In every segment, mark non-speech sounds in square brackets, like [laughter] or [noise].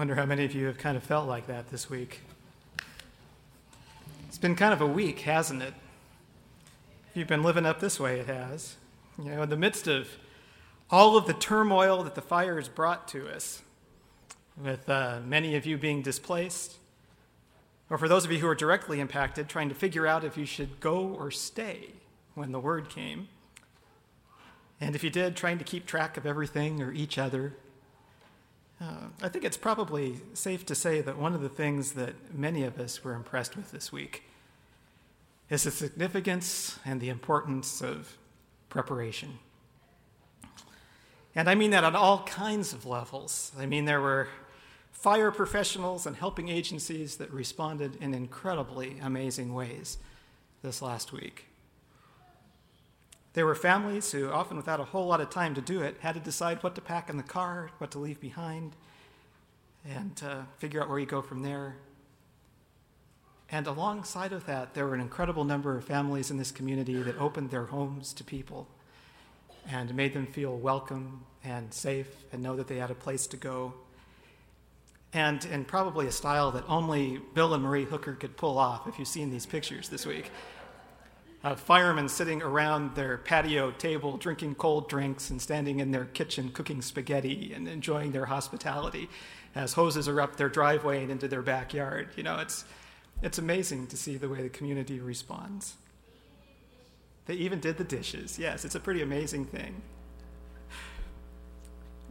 Wonder how many of you have kind of felt like that this week. It's been kind of a week, hasn't it? If you've been living up this way, it has. You know, in the midst of all of the turmoil that the fire has brought to us, with uh, many of you being displaced, or for those of you who are directly impacted, trying to figure out if you should go or stay when the word came. And if you did, trying to keep track of everything or each other uh, I think it's probably safe to say that one of the things that many of us were impressed with this week is the significance and the importance of preparation. And I mean that on all kinds of levels. I mean, there were fire professionals and helping agencies that responded in incredibly amazing ways this last week. There were families who, often without a whole lot of time to do it, had to decide what to pack in the car, what to leave behind, and uh, figure out where you go from there. And alongside of that, there were an incredible number of families in this community that opened their homes to people and made them feel welcome and safe and know that they had a place to go. And in probably a style that only Bill and Marie Hooker could pull off if you've seen these pictures this week uh, firemen sitting around their patio table drinking cold drinks and standing in their kitchen cooking spaghetti and enjoying their hospitality as hoses are up their driveway and into their backyard. You know, it's, it's amazing to see the way the community responds. They even did the dishes. Yes, it's a pretty amazing thing.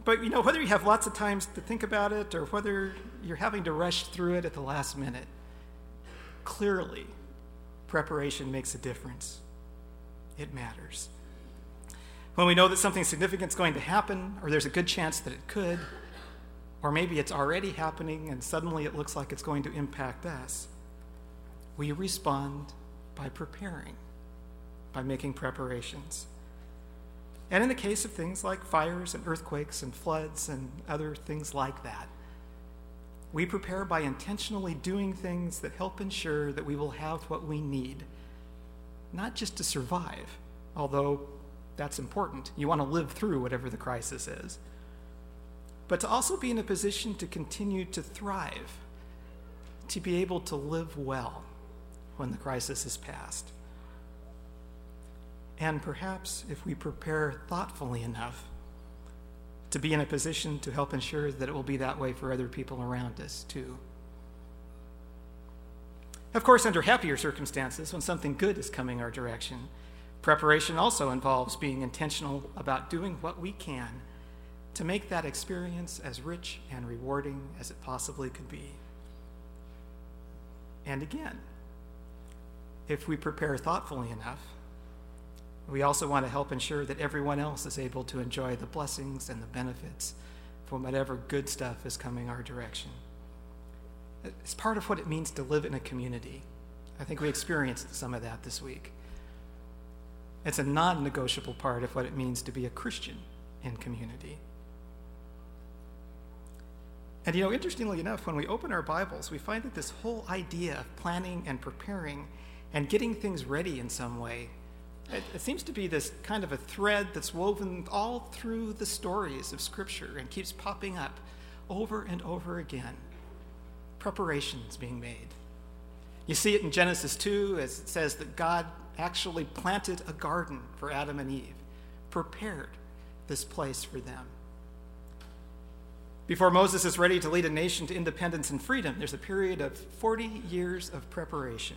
But you know, whether you have lots of times to think about it or whether you're having to rush through it at the last minute, clearly preparation makes a difference. It matters. When we know that something significant is going to happen, or there's a good chance that it could, or maybe it's already happening and suddenly it looks like it's going to impact us, we respond by preparing, by making preparations. And in the case of things like fires and earthquakes and floods and other things like that, we prepare by intentionally doing things that help ensure that we will have what we need, not just to survive, although that's important. You want to live through whatever the crisis is, but to also be in a position to continue to thrive, to be able to live well when the crisis is past. And perhaps if we prepare thoughtfully enough, to be in a position to help ensure that it will be that way for other people around us, too. Of course, under happier circumstances, when something good is coming our direction, preparation also involves being intentional about doing what we can to make that experience as rich and rewarding as it possibly could be. And again, if we prepare thoughtfully enough, we also want to help ensure that everyone else is able to enjoy the blessings and the benefits from whatever good stuff is coming our direction. It's part of what it means to live in a community. I think we experienced some of that this week. It's a non negotiable part of what it means to be a Christian in community. And you know, interestingly enough, when we open our Bibles, we find that this whole idea of planning and preparing and getting things ready in some way it, it, seems to be this kind of a thread that's woven all through the stories of Scripture and keeps popping up over and over again. Preparations being made. You see it in Genesis 2 as it says that God actually planted a garden for Adam and Eve, prepared this place for them. Before Moses is ready to lead a nation to independence and freedom, there's a period of 40 years of preparation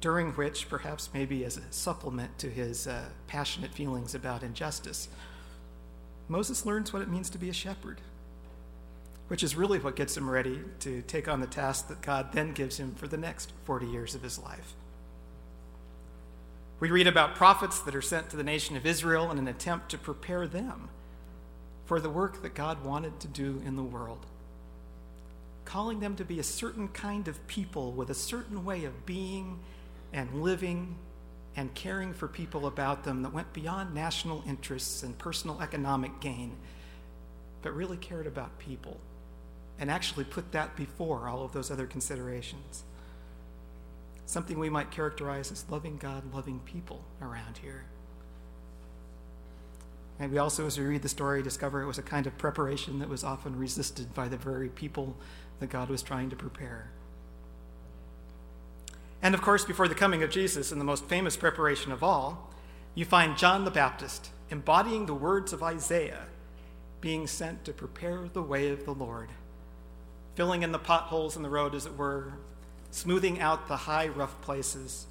during which, perhaps maybe as a supplement to his uh, passionate feelings about injustice, Moses learns what it means to be a shepherd, which is really what gets him ready to take on the task that God then gives him for the next 40 years of his life. We read about prophets that are sent to the nation of Israel in an attempt to prepare them for the work that God wanted to do in the world, calling them to be a certain kind of people with a certain way of being and living and caring for people about them that went beyond national interests and personal economic gain, but really cared about people and actually put that before all of those other considerations. Something we might characterize as loving God, loving people around here. And we also, as we read the story, discover it was a kind of preparation that was often resisted by the very people that God was trying to prepare. And of course, before the coming of Jesus, in the most famous preparation of all, you find John the Baptist embodying the words of Isaiah, being sent to prepare the way of the Lord, filling in the potholes in the road, as it were, smoothing out the high, rough places,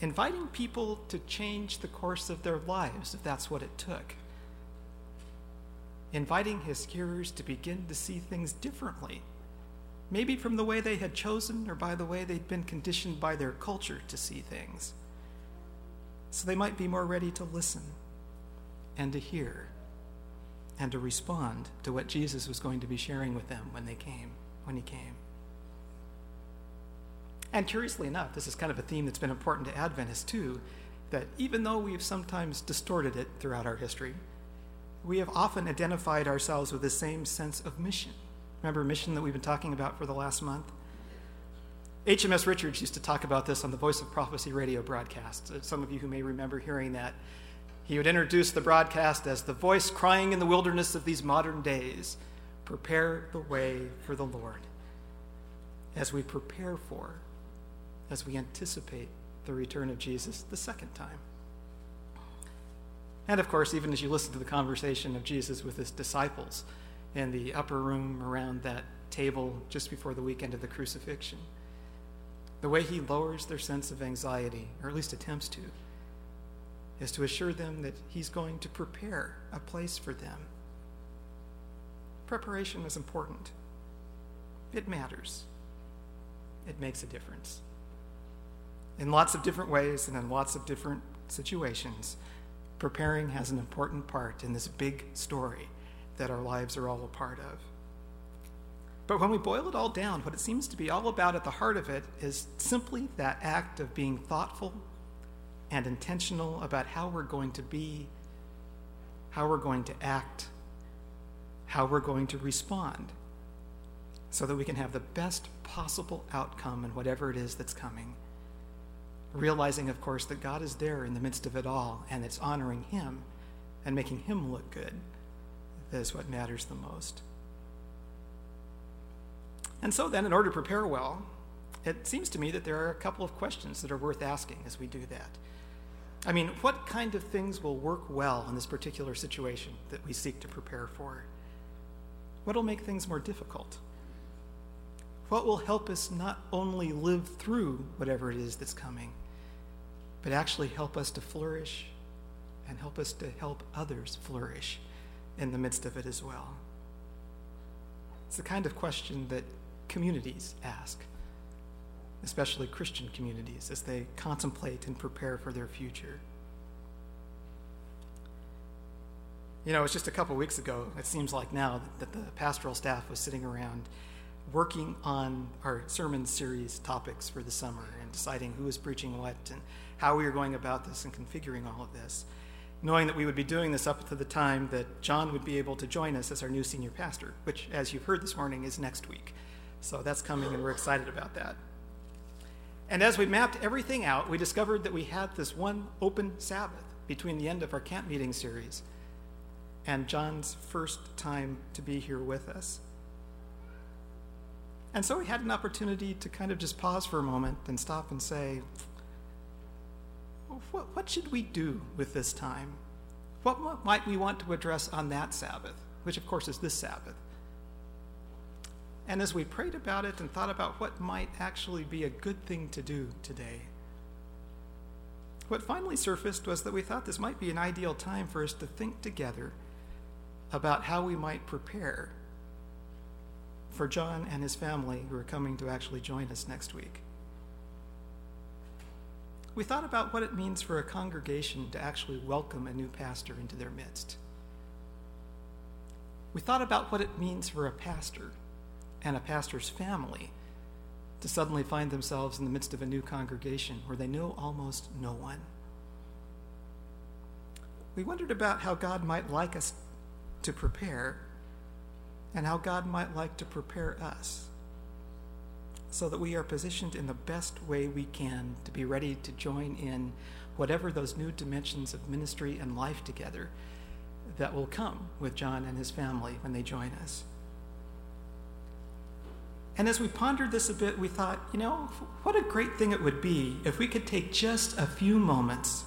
inviting people to change the course of their lives if that's what it took, inviting his hearers to begin to see things differently maybe from the way they had chosen or by the way they'd been conditioned by their culture to see things. So they might be more ready to listen and to hear and to respond to what Jesus was going to be sharing with them when they came, when he came. And curiously enough, this is kind of a theme that's been important to Adventists too, that even though we've sometimes distorted it throughout our history, we have often identified ourselves with the same sense of mission Remember mission that we've been talking about for the last month? HMS Richards used to talk about this on the Voice of Prophecy radio broadcast. Uh, some of you who may remember hearing that. He would introduce the broadcast as the voice crying in the wilderness of these modern days prepare the way for the Lord. As we prepare for, as we anticipate the return of Jesus the second time. And of course, even as you listen to the conversation of Jesus with his disciples, in the upper room around that table just before the weekend of the crucifixion. The way he lowers their sense of anxiety, or at least attempts to, is to assure them that he's going to prepare a place for them. Preparation is important, it matters, it makes a difference. In lots of different ways and in lots of different situations, preparing has an important part in this big story that our lives are all a part of. But when we boil it all down, what it seems to be all about at the heart of it is simply that act of being thoughtful and intentional about how we're going to be, how we're going to act, how we're going to respond, so that we can have the best possible outcome in whatever it is that's coming. Realizing, of course, that God is there in the midst of it all, and it's honoring Him and making Him look good that is what matters the most. And so, then, in order to prepare well, it seems to me that there are a couple of questions that are worth asking as we do that. I mean, what kind of things will work well in this particular situation that we seek to prepare for? What will make things more difficult? What will help us not only live through whatever it is that's coming, but actually help us to flourish and help us to help others flourish in the midst of it as well? It's the kind of question that communities ask, especially Christian communities, as they contemplate and prepare for their future. You know, it was just a couple weeks ago, it seems like now, that the pastoral staff was sitting around working on our sermon series topics for the summer and deciding who was preaching what and how we were going about this and configuring all of this knowing that we would be doing this up to the time that John would be able to join us as our new senior pastor, which, as you've heard this morning, is next week. So that's coming, and we're excited about that. And as we mapped everything out, we discovered that we had this one open Sabbath between the end of our camp meeting series and John's first time to be here with us. And so we had an opportunity to kind of just pause for a moment and stop and say, what, what should we do with this time? What, what might we want to address on that Sabbath, which of course is this Sabbath? And as we prayed about it and thought about what might actually be a good thing to do today, what finally surfaced was that we thought this might be an ideal time for us to think together about how we might prepare for John and his family who are coming to actually join us next week we thought about what it means for a congregation to actually welcome a new pastor into their midst. We thought about what it means for a pastor and a pastor's family to suddenly find themselves in the midst of a new congregation where they know almost no one. We wondered about how God might like us to prepare and how God might like to prepare us so that we are positioned in the best way we can to be ready to join in whatever those new dimensions of ministry and life together that will come with John and his family when they join us. And as we pondered this a bit, we thought, you know, what a great thing it would be if we could take just a few moments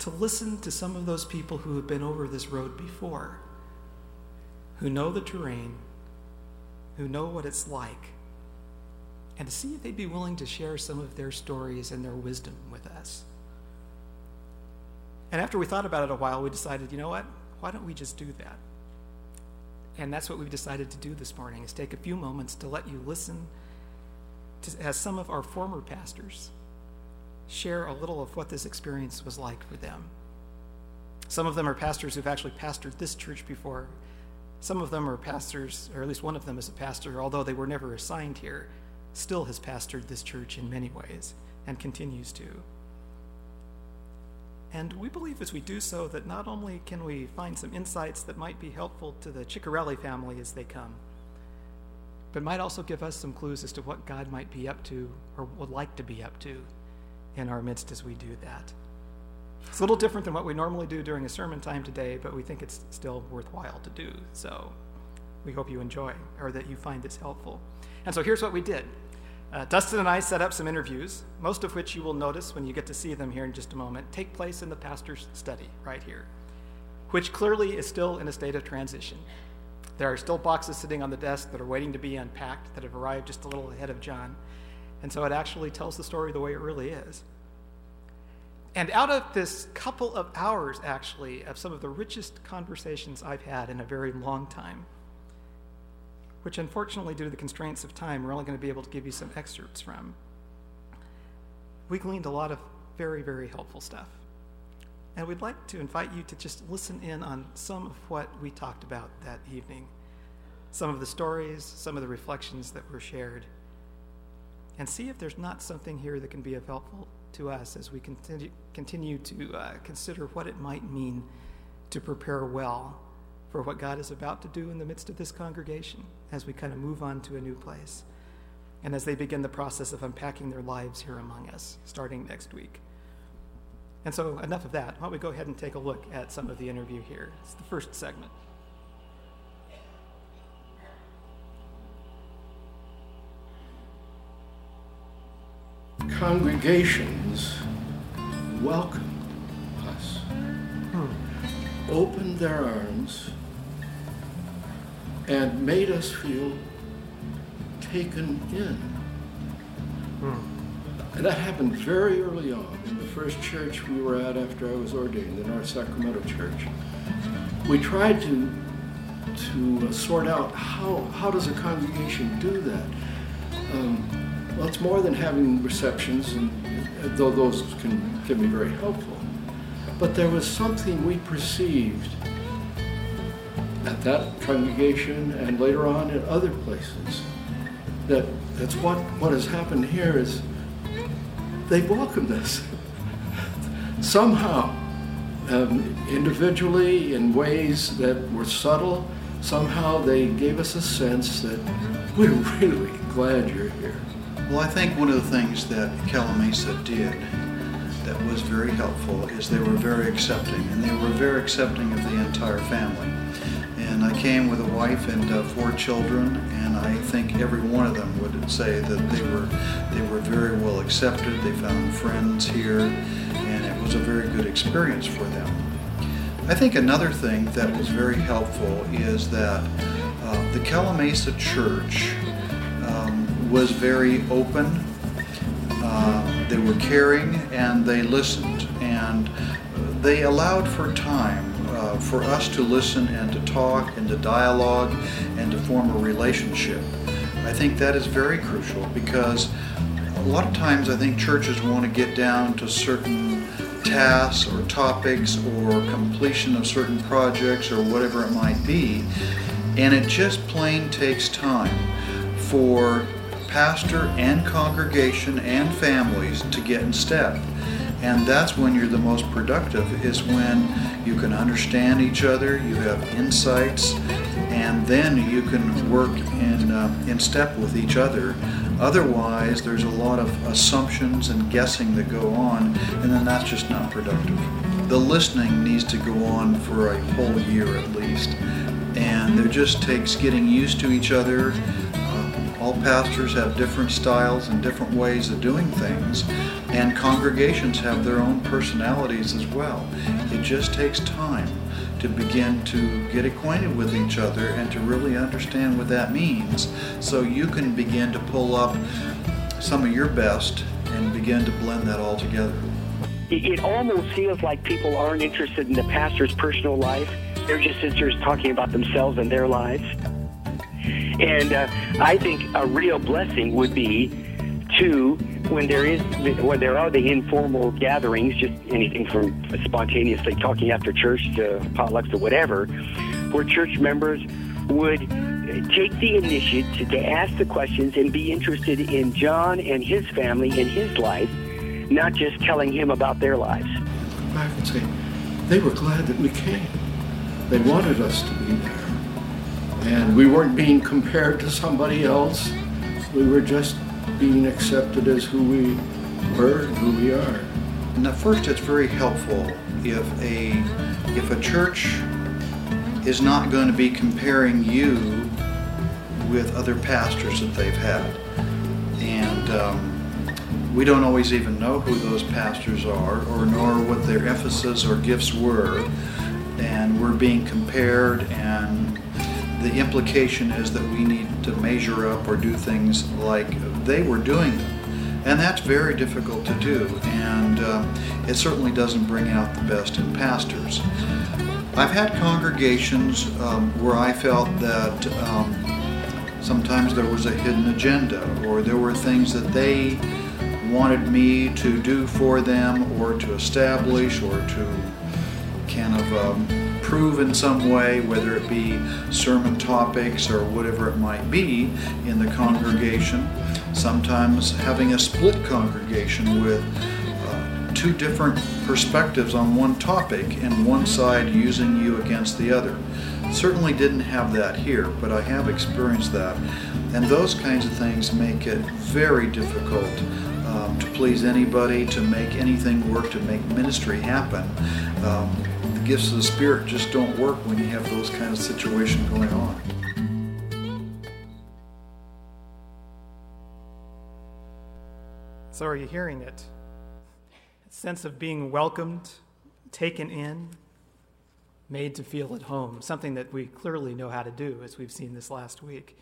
to listen to some of those people who have been over this road before, who know the terrain, who know what it's like, and to see if they'd be willing to share some of their stories and their wisdom with us. And after we thought about it a while, we decided, you know what? Why don't we just do that? And that's what we've decided to do this morning is take a few moments to let you listen to, as some of our former pastors share a little of what this experience was like for them. Some of them are pastors who've actually pastored this church before. Some of them are pastors, or at least one of them is a pastor, although they were never assigned here, still has pastored this church in many ways and continues to. And we believe as we do so that not only can we find some insights that might be helpful to the Ciccarelli family as they come, but might also give us some clues as to what God might be up to or would like to be up to in our midst as we do that. It's a little different than what we normally do during a sermon time today, but we think it's still worthwhile to do. So we hope you enjoy or that you find this helpful. And so here's what we did. Uh, Dustin and I set up some interviews, most of which you will notice when you get to see them here in just a moment, take place in the pastor's study right here, which clearly is still in a state of transition. There are still boxes sitting on the desk that are waiting to be unpacked that have arrived just a little ahead of John. And so it actually tells the story the way it really is. And out of this couple of hours, actually, of some of the richest conversations I've had in a very long time, which unfortunately, due to the constraints of time, we're only going to be able to give you some excerpts from. We gleaned a lot of very, very helpful stuff. And we'd like to invite you to just listen in on some of what we talked about that evening, some of the stories, some of the reflections that were shared, and see if there's not something here that can be of helpful to us as we continue, continue to uh, consider what it might mean to prepare well for what God is about to do in the midst of this congregation as we kind of move on to a new place and as they begin the process of unpacking their lives here among us starting next week. And so, enough of that. Why don't we go ahead and take a look at some of the interview here? It's the first segment. Congregations welcome us, hmm. opened their arms and made us feel taken in. Hmm. And that happened very early on in the first church we were at after I was ordained, the North Sacramento Church. We tried to to sort out how how does a congregation do that. Um, well, it's more than having receptions, and though those can can be very helpful. But there was something we perceived at that congregation and later on at other places. That that's what what has happened here is they welcomed us somehow, um, individually in ways that were subtle. Somehow they gave us a sense that we're [laughs] really glad you're here. Well, I think one of the things that Calimesa did that was very helpful is they were very accepting, and they were very accepting of the entire family and I came with a wife and uh, four children, and I think every one of them would say that they were they were very well accepted. They found friends here, and it was a very good experience for them. I think another thing that was very helpful is that uh, the Calimesa Church um, was very open. Uh, they were caring and they listened and they allowed for time Uh, for us to listen and to talk and to dialogue and to form a relationship. I think that is very crucial because a lot of times I think churches want to get down to certain tasks or topics or completion of certain projects or whatever it might be, and it just plain takes time for pastor and congregation and families to get in step. And that's when you're the most productive, is when you can understand each other, you have insights, and then you can work in, uh, in step with each other. Otherwise, there's a lot of assumptions and guessing that go on, and then that's just not productive. the listening needs to go on for a whole year at least. And it just takes getting used to each other. All pastors have different styles and different ways of doing things, and congregations have their own personalities as well. It just takes time to begin to get acquainted with each other and to really understand what that means so you can begin to pull up some of your best and begin to blend that all together. It almost feels like people aren't interested in the pastor's personal life. They're just interested talking about themselves and their lives. And uh, I think a real blessing would be to when there is when there are the informal gatherings, just anything from spontaneously talking after church to potlucks or whatever, where church members would take the initiative to ask the questions and be interested in John and his family and his life, not just telling him about their lives. Back and say, they were glad that we came. They wanted us to be there. And we weren't being compared to somebody else. We were just being accepted as who we were and who we are. At first, it's very helpful if a if a church is not going to be comparing you with other pastors that they've had, and um, we don't always even know who those pastors are, or nor what their emphasis or gifts were, and we're being compared and the implication is that we need to measure up or do things like they were doing them. And that's very difficult to do, and uh, it certainly doesn't bring out the best in pastors. I've had congregations um, where I felt that um, sometimes there was a hidden agenda, or there were things that they wanted me to do for them, or to establish, or to kind of um, improve in some way, whether it be sermon topics or whatever it might be in the congregation. Sometimes having a split congregation with uh, two different perspectives on one topic and one side using you against the other. Certainly didn't have that here, but I have experienced that. And those kinds of things make it very difficult um, to please anybody, to make anything work, to make ministry happen. Um, gifts of the Spirit just don't work when you have those kind of situations going on. So, are you hearing it? A sense of being welcomed, taken in, made to feel at home, something that we clearly know how to do, as we've seen this last week.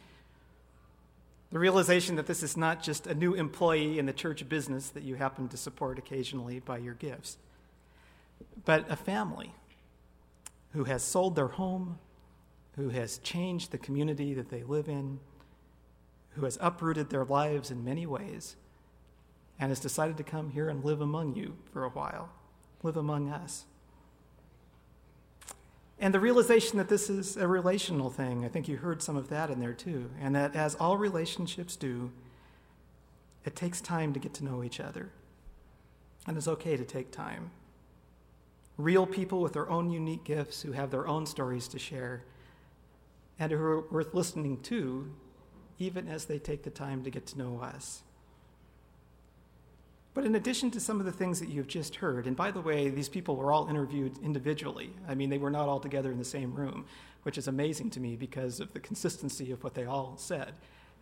The realization that this is not just a new employee in the church business that you happen to support occasionally by your gifts, but a family who has sold their home, who has changed the community that they live in, who has uprooted their lives in many ways, and has decided to come here and live among you for a while, live among us. And the realization that this is a relational thing, I think you heard some of that in there too, and that as all relationships do, it takes time to get to know each other. And it's okay to take time real people with their own unique gifts who have their own stories to share and who are worth listening to, even as they take the time to get to know us. But in addition to some of the things that you've just heard, and by the way, these people were all interviewed individually. I mean, they were not all together in the same room, which is amazing to me because of the consistency of what they all said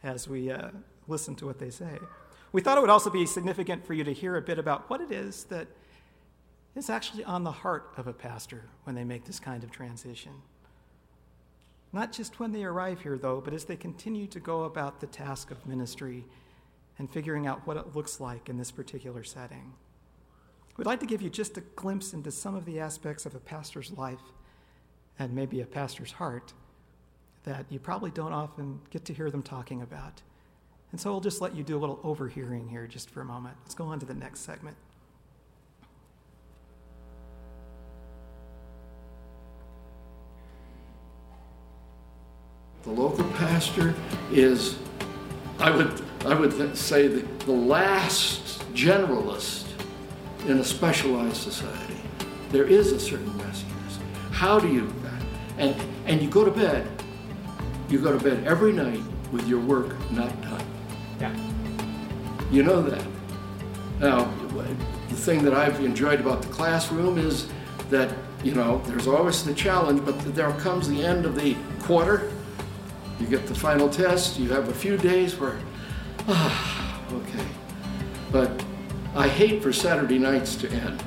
as we uh, listen to what they say. We thought it would also be significant for you to hear a bit about what it is that is actually on the heart of a pastor when they make this kind of transition. Not just when they arrive here, though, but as they continue to go about the task of ministry and figuring out what it looks like in this particular setting. We'd like to give you just a glimpse into some of the aspects of a pastor's life and maybe a pastor's heart that you probably don't often get to hear them talking about. And so we'll just let you do a little overhearing here just for a moment. Let's go on to the next segment. The local pastor is, I would, I would say, the, the last generalist in a specialized society. There is a certain messiness. How do you, and, and you go to bed, you go to bed every night with your work not done. Yeah. You know that. Now, the thing that I've enjoyed about the classroom is that, you know, there's always the challenge, but there comes the end of the quarter. You get the final test, you have a few days where, ah, okay. But I hate for Saturday nights to end.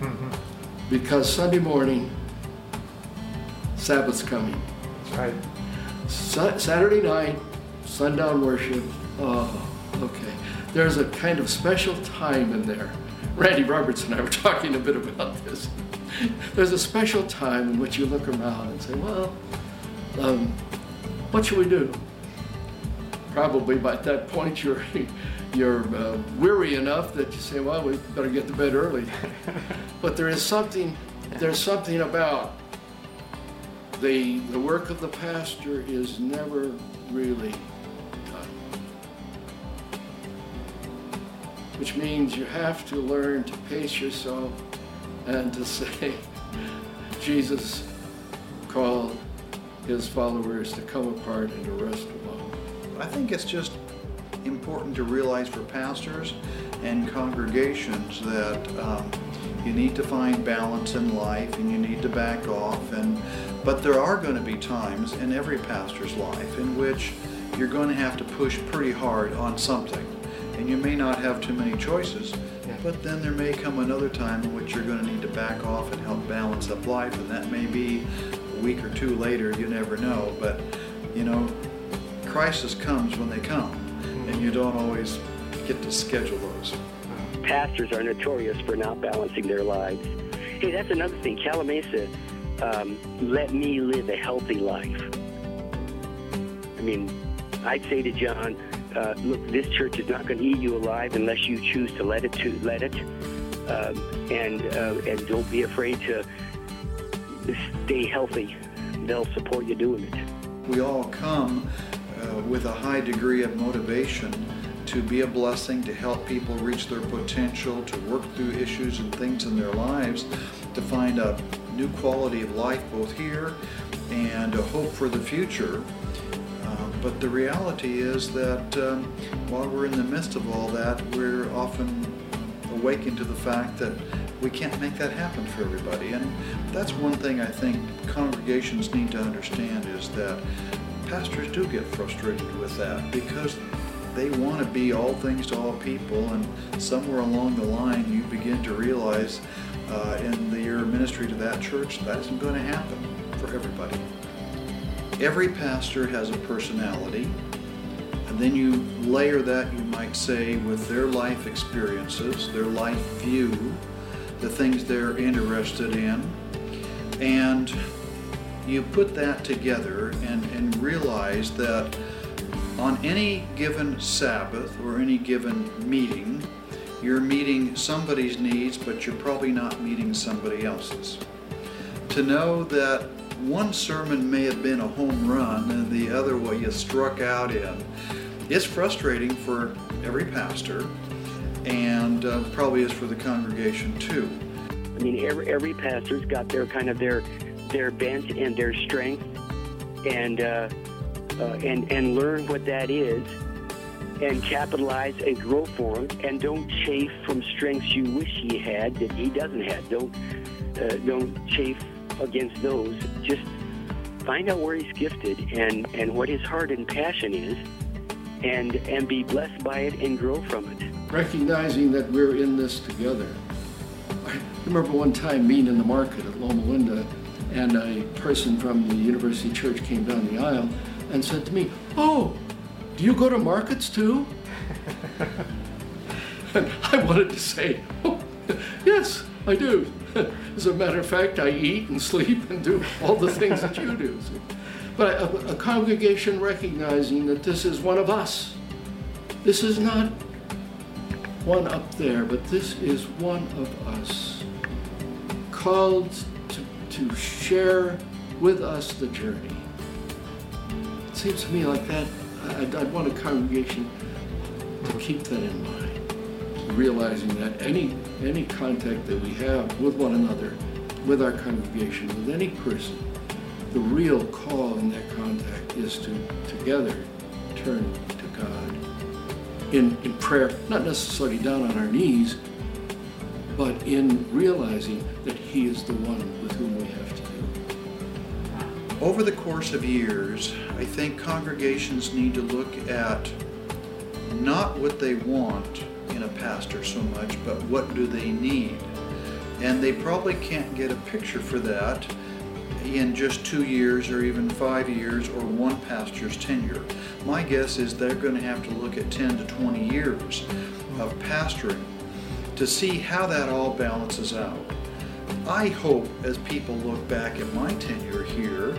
Mm-hmm. Because Sunday morning, Sabbath's coming. That's right. Sa- Saturday night, sundown worship. Oh, okay. There's a kind of special time in there. Randy Roberts and I were [laughs] talking a bit about this. There's a special time in which you look around and say, well, um, what should we do? Probably by that point you're you're uh, weary enough that you say, well, we better get to bed early. [laughs] but there is something there's something about the the work of the pastor is never really done. Which means you have to learn to pace yourself and to [laughs] say, Jesus called his followers to come apart and to rest alone. I think it's just important to realize for pastors and congregations that um, you need to find balance in life and you need to back off and but there are going to be times in every pastor's life in which you're going to have to push pretty hard on something and you may not have too many choices but then there may come another time in which you're going to need to back off and help balance up life and that may be a week or two later you never know but you know crisis comes when they come and you don't always get to schedule those pastors are notorious for not balancing their lives. Hey, that's another thing. Calimesa, um, let me live a healthy life. I mean, I'd say to John, uh, look, this church is not going to eat you alive unless you choose to let it. To let it, um, and uh, and don't be afraid to stay healthy. They'll support you doing it. We all come uh, with a high degree of motivation to be a blessing, to help people reach their potential, to work through issues and things in their lives, to find a new quality of life both here and a hope for the future. Uh, but the reality is that um, while we're in the midst of all that, we're often awakened to the fact that we can't make that happen for everybody. And that's one thing I think congregations need to understand is that pastors do get frustrated with that because they want to be all things to all people, and somewhere along the line, you begin to realize uh, in the, your ministry to that church that isn't going to happen for everybody. Every pastor has a personality, and then you layer that, you might say, with their life experiences, their life view, the things they're interested in, and you put that together and, and realize that on any given Sabbath or any given meeting, you're meeting somebody's needs, but you're probably not meeting somebody else's. To know that one sermon may have been a home run and the other one you struck out in it's frustrating for every pastor and uh, probably is for the congregation too. I mean, every, every pastor's got their kind of their their bent and their strength, and uh, uh, and and learn what that is, and capitalize and grow for him, and don't chafe from strengths you wish he had that he doesn't have. Don't uh, don't chafe against those. Just find out where he's gifted and and what his heart and passion is, and and be blessed by it and grow from it. Recognizing that we're in this together. I remember one time being in the market at Loma Linda, and a person from the University Church came down the aisle and said to me, Oh, do you go to markets too? [laughs] and I wanted to say, Oh, yes, I do. As a matter of fact, I eat and sleep and do all the things that you do. But a, a congregation recognizing that this is one of us. This is not one up there, but this is one of us. Called to, to share with us the journey It seems to me like that, I'd, I'd want a congregation to keep that in mind, realizing that any, any contact that we have with one another, with our congregation, with any person, the real call in that contact is to together turn to God in, in prayer, not necessarily down on our knees, but in realizing that He is the one with whom we have to do. Over the course of years, I think congregations need to look at not what they want in a pastor so much, but what do they need. And they probably can't get a picture for that in just two years or even five years or one pastor's tenure. My guess is they're going to have to look at 10 to 20 years of pastoring to see how that all balances out. I hope as people look back at my tenure here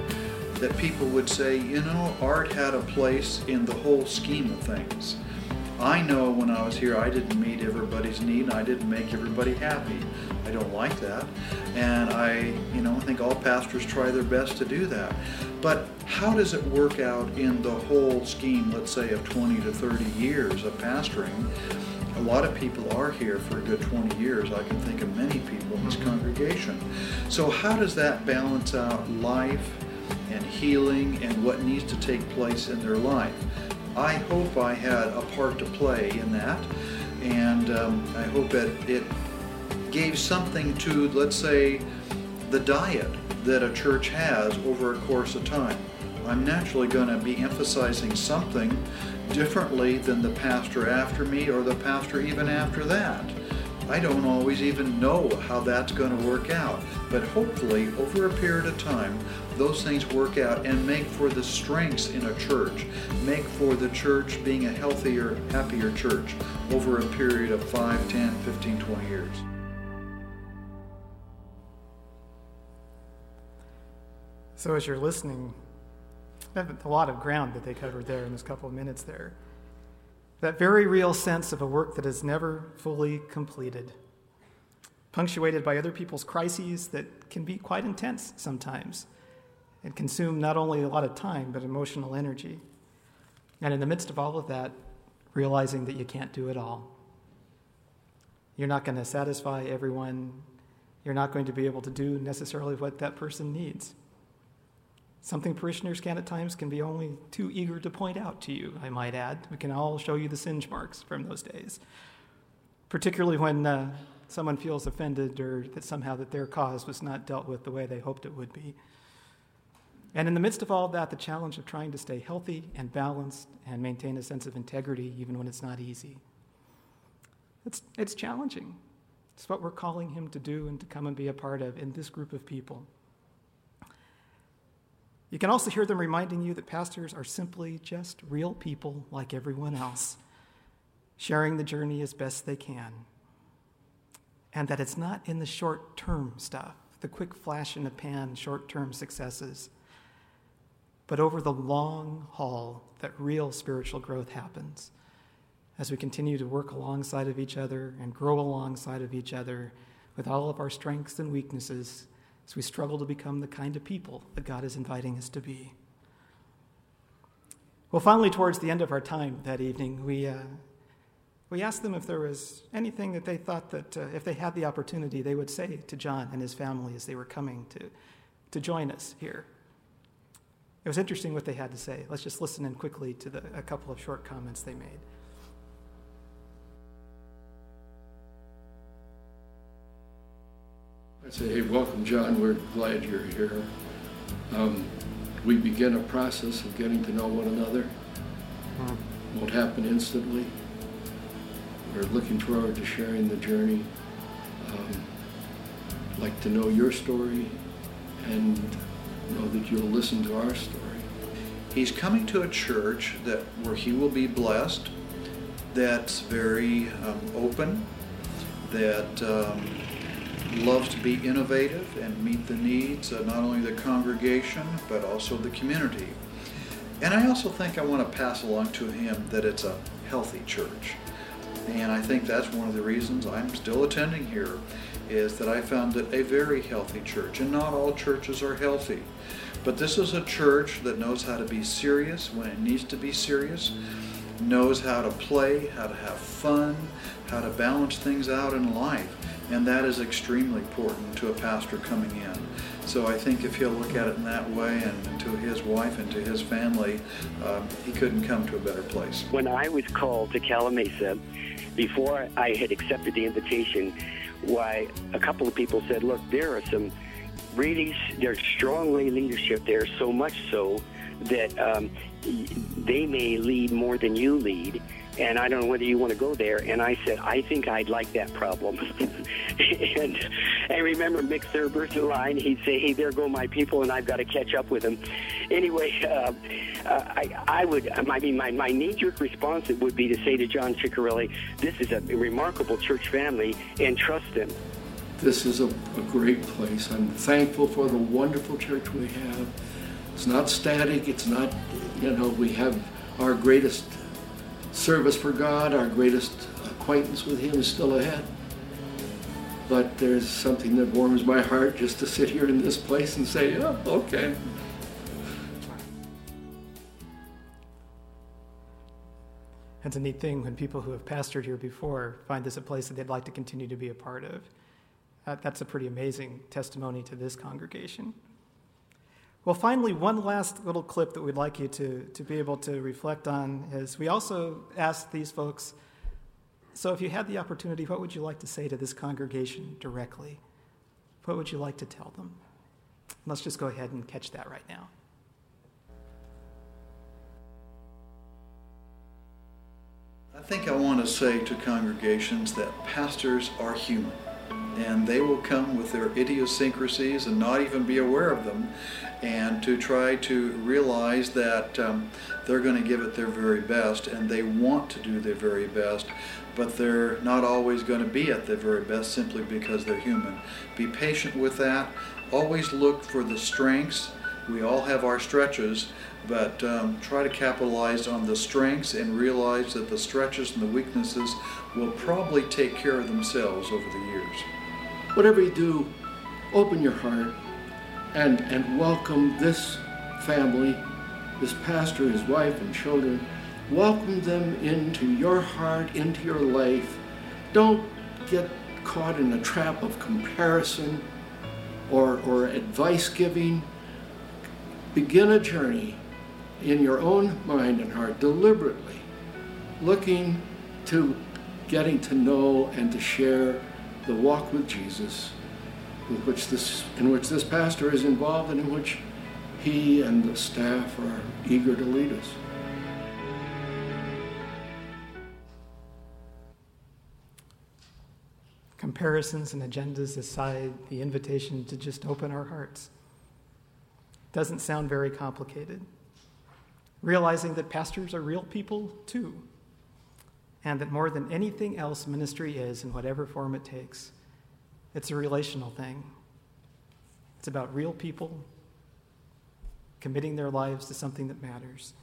that people would say, you know, art had a place in the whole scheme of things. I know when I was here I didn't meet everybody's need and I didn't make everybody happy. I don't like that. And I, you know, I think all pastors try their best to do that. But how does it work out in the whole scheme, let's say, of 20 to 30 years of pastoring? A lot of people are here for a good 20 years. I can think of many people in this mm-hmm. congregation. So, how does that balance out life and healing and what needs to take place in their life? I hope I had a part to play in that, and um, I hope that it gave something to, let's say, the diet that a church has over a course of time. I'm naturally going to be emphasizing something differently than the pastor after me or the pastor even after that. I don't always even know how that's going to work out, but hopefully, over a period of time, those things work out and make for the strengths in a church, make for the church being a healthier, happier church over a period of 5, 10, 15, 20 years. So, as you're listening, a lot of ground that they covered there in this couple of minutes there. That very real sense of a work that is never fully completed, punctuated by other people's crises that can be quite intense sometimes and consume not only a lot of time, but emotional energy. And in the midst of all of that, realizing that you can't do it all. You're not going to satisfy everyone. You're not going to be able to do necessarily what that person needs. Something parishioners can at times can be only too eager to point out to you, I might add. We can all show you the singe marks from those days. Particularly when uh, someone feels offended or that somehow that their cause was not dealt with the way they hoped it would be. And in the midst of all that, the challenge of trying to stay healthy and balanced and maintain a sense of integrity even when it's not easy. It's, it's challenging. It's what we're calling him to do and to come and be a part of in this group of people. You can also hear them reminding you that pastors are simply just real people like everyone else, sharing the journey as best they can. And that it's not in the short term stuff, the quick flash in the pan, short term successes, but over the long haul that real spiritual growth happens as we continue to work alongside of each other and grow alongside of each other with all of our strengths and weaknesses as we struggle to become the kind of people that God is inviting us to be. Well, finally, towards the end of our time that evening, we, uh, we asked them if there was anything that they thought that uh, if they had the opportunity, they would say to John and his family as they were coming to, to join us here. It was interesting what they had to say. Let's just listen in quickly to the, a couple of short comments they made. I say, hey, welcome, John. We're glad you're here. Um, we begin a process of getting to know one another. Hmm. Won't happen instantly. We're looking forward to sharing the journey. Um, like to know your story and know that you'll listen to our story. He's coming to a church that where he will be blessed, that's very um, open, that um, loves to be innovative and meet the needs of not only the congregation but also the community. And I also think I want to pass along to him that it's a healthy church. And I think that's one of the reasons I'm still attending here is that I found it a very healthy church. And not all churches are healthy. But this is a church that knows how to be serious when it needs to be serious, knows how to play, how to have fun, how to balance things out in life. And that is extremely important to a pastor coming in. So I think if he'll look at it in that way and to his wife and to his family, um, he couldn't come to a better place. When I was called to Calimesa, before I had accepted the invitation, why a couple of people said, look, there are some really, there's strongly leadership there, so much so that um, they may lead more than you lead and I don't know whether you want to go there. And I said, I think I'd like that problem. [laughs] and I remember Mick Thurber's line. He'd say, hey, there go my people, and I've got to catch up with them. Anyway, [laughs] uh, I, I would, I mean, my, my knee-jerk response would be to say to John Ciccarelli, this is a remarkable church family, and trust them. This is a, a great place. I'm thankful for the wonderful church we have. It's not static. It's not, you know, we have our greatest service for God, our greatest acquaintance with Him is still ahead. But there's something that warms my heart just to sit here in this place and say, yeah, okay. It's a neat thing when people who have pastored here before find this a place that they'd like to continue to be a part of. that's a pretty amazing testimony to this congregation. Well, finally, one last little clip that we'd like you to, to be able to reflect on is we also asked these folks so, if you had the opportunity, what would you like to say to this congregation directly? What would you like to tell them? Let's just go ahead and catch that right now. I think I want to say to congregations that pastors are human and they will come with their idiosyncrasies and not even be aware of them and to try to realize that um, they're going to give it their very best and they want to do their very best but they're not always going to be at their very best simply because they're human. Be patient with that. Always look for the strengths. We all have our stretches but um, try to capitalize on the strengths and realize that the stretches and the weaknesses will probably take care of themselves over the years whatever you do, open your heart and, and welcome this family, this pastor, his wife, and children. Welcome them into your heart, into your life. Don't get caught in a trap of comparison or, or advice giving. Begin a journey in your own mind and heart deliberately, looking to getting to know and to share the walk with Jesus, with which this, in which this pastor is involved and in which he and the staff are eager to lead us. Comparisons and agendas aside, the invitation to just open our hearts doesn't sound very complicated. Realizing that pastors are real people too and that more than anything else, ministry is, in whatever form it takes, it's a relational thing. It's about real people committing their lives to something that matters.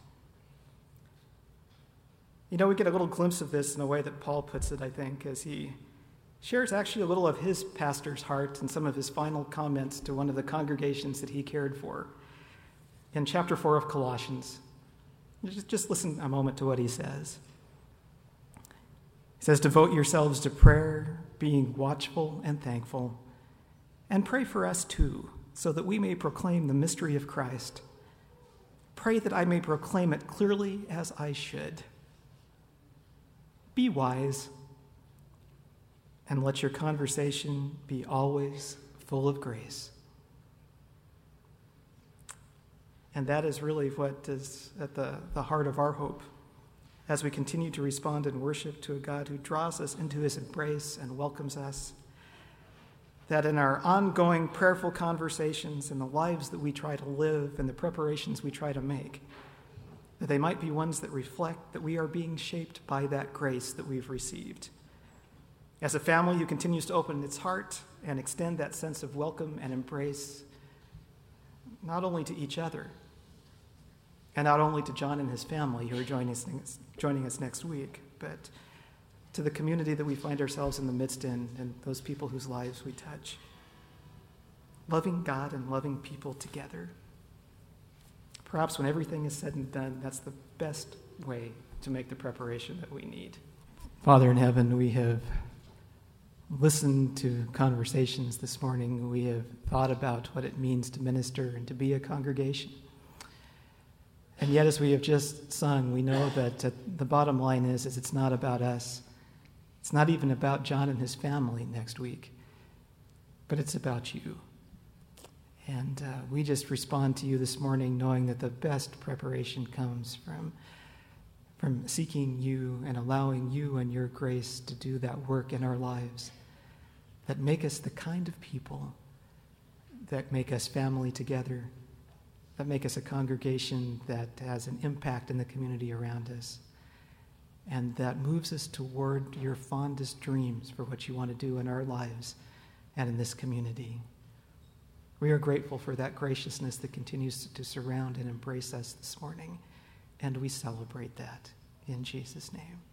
You know, we get a little glimpse of this in the way that Paul puts it, I think, as he shares actually a little of his pastor's heart and some of his final comments to one of the congregations that he cared for. In chapter 4 of Colossians, just, just listen a moment to what he says. He says, Devote yourselves to prayer, being watchful and thankful, and pray for us too, so that we may proclaim the mystery of Christ. Pray that I may proclaim it clearly as I should. Be wise, and let your conversation be always full of grace. And that is really what is at the, the heart of our hope as we continue to respond in worship to a God who draws us into his embrace and welcomes us. That in our ongoing prayerful conversations and the lives that we try to live and the preparations we try to make, that they might be ones that reflect that we are being shaped by that grace that we've received. As a family who continues to open its heart and extend that sense of welcome and embrace, not only to each other, and not only to John and his family who are joining us, joining us next week, but to the community that we find ourselves in the midst in and those people whose lives we touch. Loving God and loving people together. Perhaps when everything is said and done, that's the best way to make the preparation that we need. Father in heaven, we have listened to conversations this morning. We have thought about what it means to minister and to be a congregation. And yet, as we have just sung, we know that the bottom line is, is it's not about us. It's not even about John and his family next week, but it's about you. And uh, we just respond to you this morning knowing that the best preparation comes from, from seeking you and allowing you and your grace to do that work in our lives that make us the kind of people that make us family together, that make us a congregation that has an impact in the community around us, and that moves us toward your fondest dreams for what you want to do in our lives and in this community. We are grateful for that graciousness that continues to surround and embrace us this morning, and we celebrate that in Jesus' name.